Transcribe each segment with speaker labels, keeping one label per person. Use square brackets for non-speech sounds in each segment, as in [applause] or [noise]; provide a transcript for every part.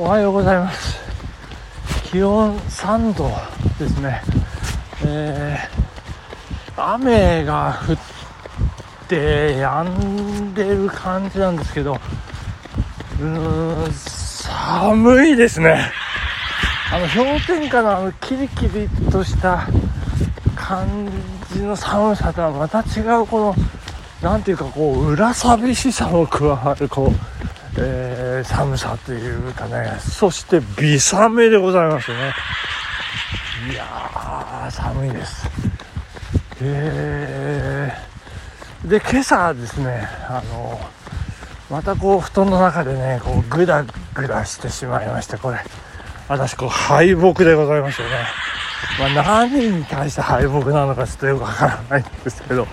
Speaker 1: おはようございます。気温3度ですね。えー、雨が降って止んでる感じなんですけどうーん寒いですね。あの氷点下のあのキリキリとした感じの寒さとはまた違うこのなんていうかこう裏寂しさも加わるこう、えー、寒さというかね。そして微雨でございますね。いやー寒いです。えー、で今朝ですねあのまたこう布団の中でねこうグダグダしてしまいましてこれ私こう敗北でございますよね。まあ、何に対して敗北なのかちょっとよくわからないんですけど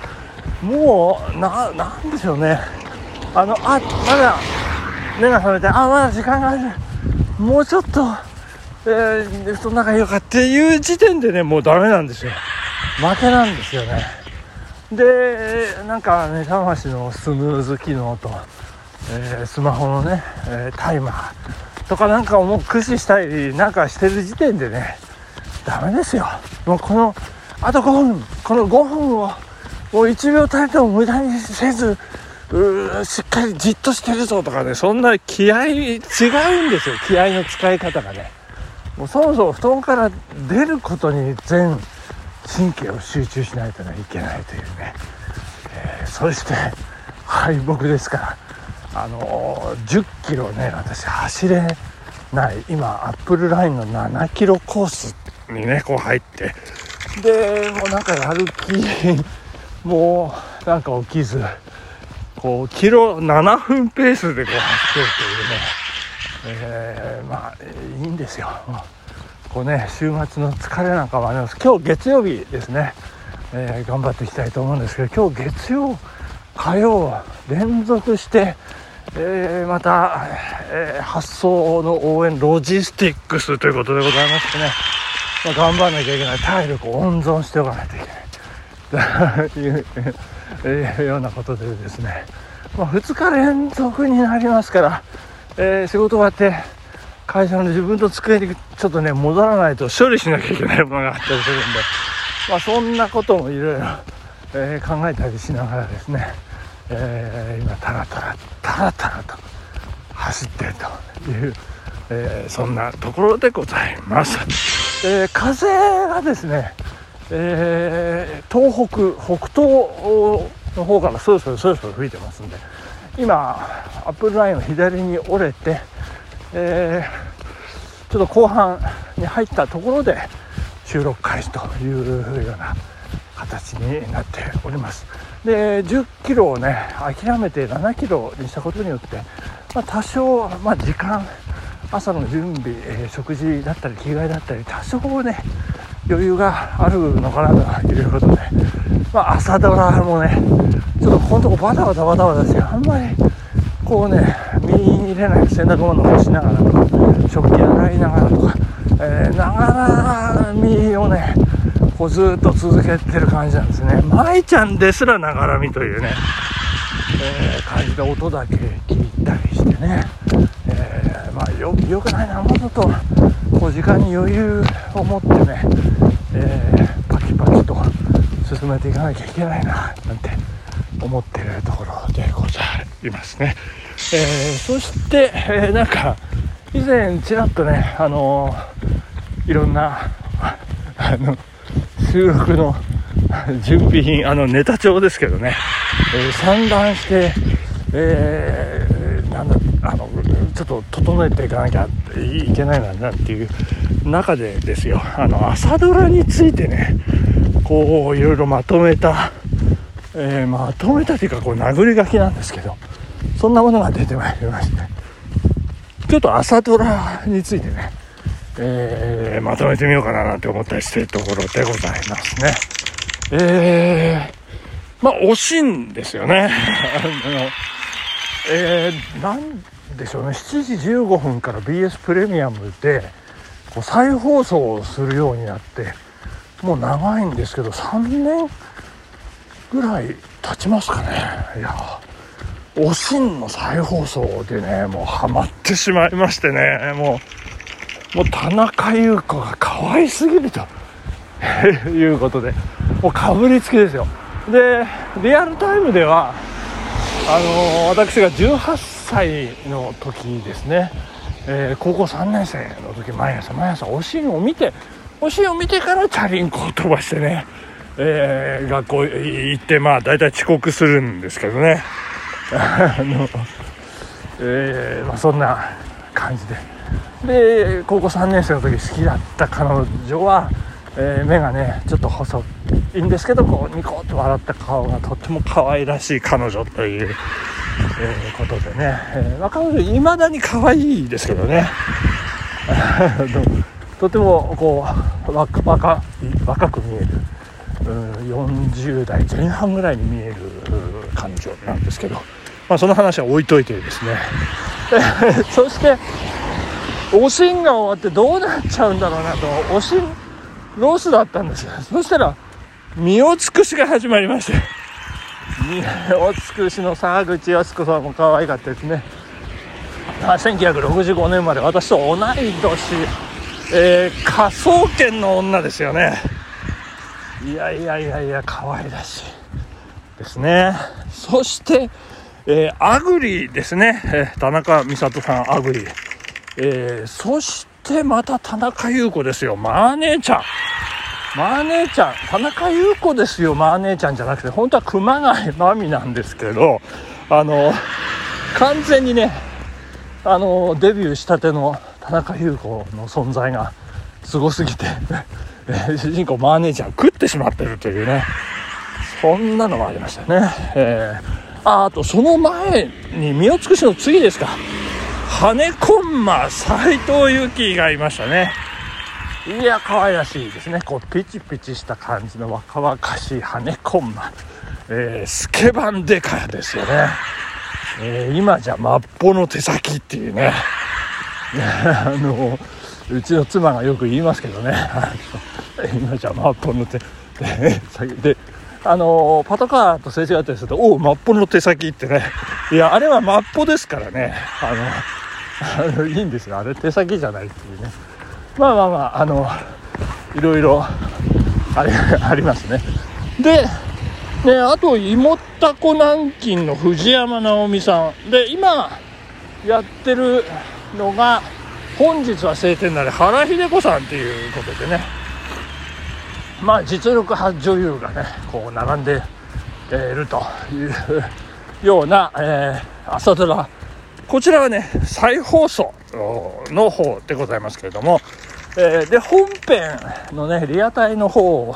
Speaker 1: もうななんでしょうね。あのあまだ目が覚めてあまだ時間がある。もうちょっと、えー、布団の中いようかっていう時点でねもうダメなんですよ。負けなんですよね。でなんか目覚ましのスヌーズ機能と、えー、スマホのね、えー、タイマーとかなんかをもう駆使したりなんかしてる時点でねダメですよ。もうこのあと5分。この5分をもう1秒たりとも無駄にせずうしっかりじっとしてるぞとかねそんな気合い違うんですよ。気合の使い方がね。もうそもそも布団から出ることに全神経を集中しないといけないというね、えー、そして敗北ですから。あのー、10キロね私走れない。今アップルラインの7キロコースにねこう入って。でもうなんかやる気もうなんか起きず。こうキロ7分ペースでこう走ってるというね、えー、まあいいんですよ。こうね週末の疲れなんかもあります今日月曜日ですね、えー、頑張っていきたいと思うんですけど今日月曜火曜連続してえー、また、えー、発送の応援ロジスティックスということでございましてね、まあ、頑張らなきゃいけない。体力を温存しておかないといけない。という、えー、ようなことでですね、まあ、2日連続になりますから、えー、仕事終わって会社の自分の机にちょっとね戻らないと処理しなきゃいけないものがあったりするんで、まあ、そんなこともいろいろえ考えたりしながらですね、えー、今タラタラタラタラと走ってるという、えー、そんなところでございます、えー、風がですねえー、東北北東の方からそろそろそろそろ吹いてますんで。今アップルラインを左に折れて、えー、ちょっと後半に入ったところで収録開始というような形になっております。で10キロをね諦めて7キロにしたことによって、まあ、多少、まあ、時間朝の準備、えー、食事だったり着替えだったり多少ね余裕があるのかなということで、まあ、朝ドラもねちょっとこのとこバタバタバタバタしてあんまりこうね身に入れない洗濯物干しながらとか食器洗いながらとか、えー、ながらみをねこうずっと続けてる感じなんですね。舞ちゃんですらながらみというね、えー、感じで音だけ聞いたりしてね、えー、まあよよくないな。もうちょっとこう時間に余裕を持ってね、えー、パキパキと進めていかなきゃいけないななんて思ってるところでございますね、えー、そして、えー、なんか以前ちらっとねあのいろんなあの収録の準備品あのネタ帳ですけどね、え散乱してえー、なんだあのちょっと整えていかなきゃいけないななんていう中でですよ。あの朝ドラについてねこういろいろまとめた、えー、まとめたというかこう殴り書きなんですけどそんなものが出てまいりまして。ちょっと朝ドラについてね、えー、まとめてみようかななんて思ったりしてるところでございますね。えー、まあ惜しいんですよね。[laughs] あのえー、なんでしょうね。7時15分から BS プレミアムで再放送をするようになってもう長いんですけど3年ぐらい経ちますかね。いやおしんの再放送でねもうハマってしまいましてねもうもう田中優子が可愛すぎると [laughs] いうことでもうかぶりつきですよ。でリアルタイムではあの私が18歳の時ですね、えー、高校3年生の時毎朝毎朝おしんを見ておしんを見てからチャリンコを飛ばしてね、えー、学校行ってまあ大体遅刻するんですけどね。[laughs] あの、えーまあ、そんな感じで。で高校3年生の時好きだった彼女は、え、目がねちょっと細いんですけどこうニコッと笑った顔がとっても可愛らしい彼女という、えー、ことでね、えーまあ、彼女いまだに可愛いですけどね。[laughs] とてもこう若若若く見える。40代前半ぐらいに見える彼女なんですけど、まあ、その話は置いといてですね。[laughs] そしておしんが終わってどうなっちゃうんだろうなとおしんロスだったんです。よそしたら身を尽くしが始まりまして。身を尽くしの沢口靖子さんも可愛かったですね。1965年まで私と同い年、えー、科捜研の女ですよね。いやいやいやいや可愛らしいですね。そして、えー、アグリですね、えー、田中美里さんアグリ、えー、そしてまた田中優子ですよ。マー姉ちゃんマー姉ちゃん田中優子ですよマー姉ちゃんじゃなくて本当は熊谷真美なんですけどあの完全にねあのデビューしたての田中優子の存在がすごすぎて [laughs] 主人公マー姉ちゃん食ってしまってるというねそんなのもありましたね。えー、ああとその前に身を尽くしの次ですか。羽コンマ斎藤由貴がいましたね。いや、可愛らしいですね。こう、ピチピチした感じの若々しい羽コンマ。えー、スケバンデカですよね。えー、今じゃマッポの手先っていうね。[laughs] あの、うちの妻がよく言いますけどね。[laughs] 今じゃマッポの手先 [laughs] で、あのパトカーとすれ違ったりすると、おお、マッポの手先ってね。いや、あれはマッポですからね。あの、あのいいんですよ。あれ手先じゃないっていうね。まあまあまあ、あの、いろいろあり [laughs] ありますね。で、ね、あと、芋たこ南京の藤山直美さん。で、今、やってるのが、本日は晴天なり原秀子さんっていうことでね。まあ実力派女優がねこう並んでいるというような、えー、朝ドラこちらはね再放送の方でございますけれども、えー、で本編のねリアタイの方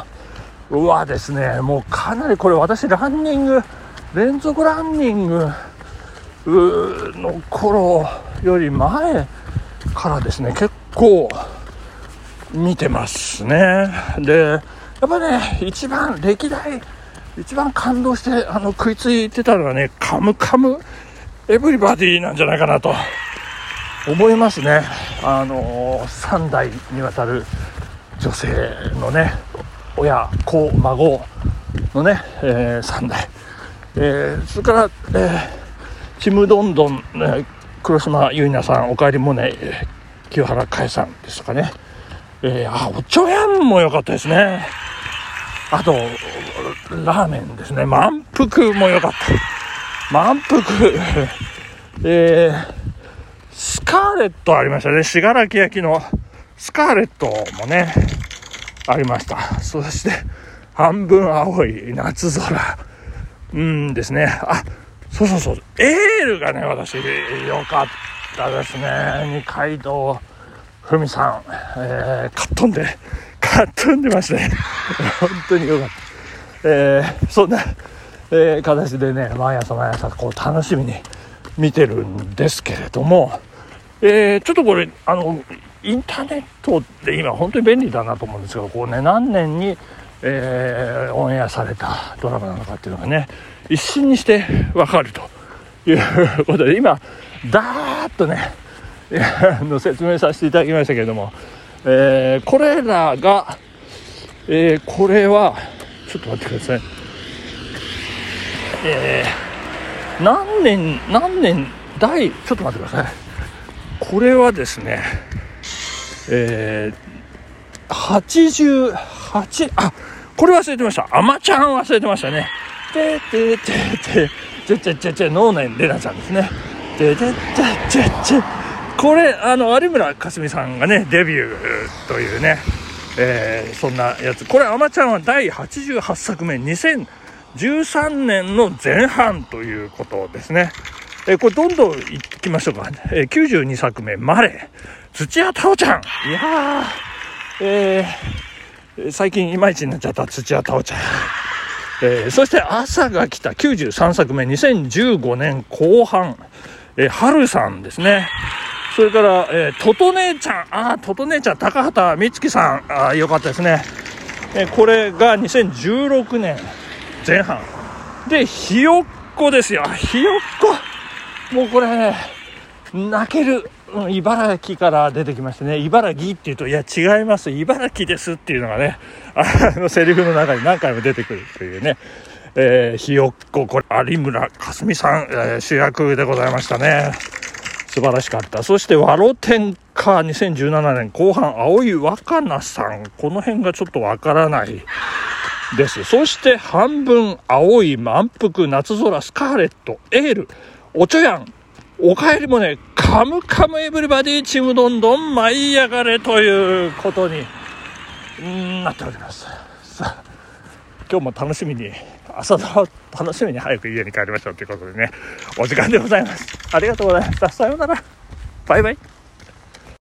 Speaker 1: はですねもうかなりこれ私ランニング連続ランニングの頃より前からですね結構見てますね。で、やっぱね、一番歴代、一番感動して、あの、食いついてたのはね、カムカムエブリバディなんじゃないかなと思いますね。あの3代にわたる女性のね、親、子、孫のね、えー、3代。えー、それから、えー、ちむどんどん、ね、黒島結菜さん、おかえりもね、清原かえさんですとかね。えー、あ、おちょやんも良かったですね。あと、ラーメンですね。満腹も良かった。満腹。えー、カーレットありましたね。信楽焼のスカーレットもね、ありました。そして、半分青い夏空。うんですね。あ、そうそうそう。エールがね、私、良かったですね。二階堂ふみさん、えー、かっ飛んで、かっ飛んでましたね。本当によかった。えー、そんな、えー、形でね、毎朝毎朝こう楽しみに見てるんですけれども、えー、ちょっとこれ、あの、インターネットって今本当に便利だなと思うんですけど、こうね、何年に、えー、オンエアされたドラマなのかっていうのがね、一瞬にしてわかるということで、今、だーっとね、[laughs] の説明させていただきましたけれども、えー、これらが、えー、これは、ちょっと待ってください。え何年何年第ちょっと待ってくださいこれはですねえー、88あこれ忘れてました。あまちゃん忘れてましたね。ててててちゃちゃちゃちゃ能年玲奈ちゃんですね。てててててこれあの有村架純さんがねデビューというねえー、そんなやつ。これあまちゃんは第88作目2013年の前半ということですね。えー、これどんどんいきましょうか、えー、92作目「マレー」土屋太鳳ちゃん。いやーえー、最近いまいちになっちゃった。土屋太鳳ちゃん。えー、そして朝が来た。93作目2015年後半、えー、春さんですね。それから、えー、トト姉ちゃん。ああトト姉ちゃん。高畑充希さん。あよかったですね、えー、これが2016年前半。でひよっこですよ。ひよっこ。もうこれ泣ける、茨城から出てきましてね、茨城っていうと、いや違います、茨城ですっていうのがね、あのセリフの中に何回も出てくるというね、えー、ひよっこ、これ、有村架純さん、えー、主役でございましたね。素晴らしかった。そして、ワロテンカ2017年後半、青い若菜さん、この辺がちょっとわからないです。そして、半分青い満腹夏空スカーレット、エール、おちょやん、おかえりもね、カムカムエブリバディチームどんどん舞い上がれということになっております。さあ、今日も楽しみに、朝ドラ楽しみに早く家に帰りましょうということでね、お時間でございます。ありがとうございました。さようなら。バイバイ。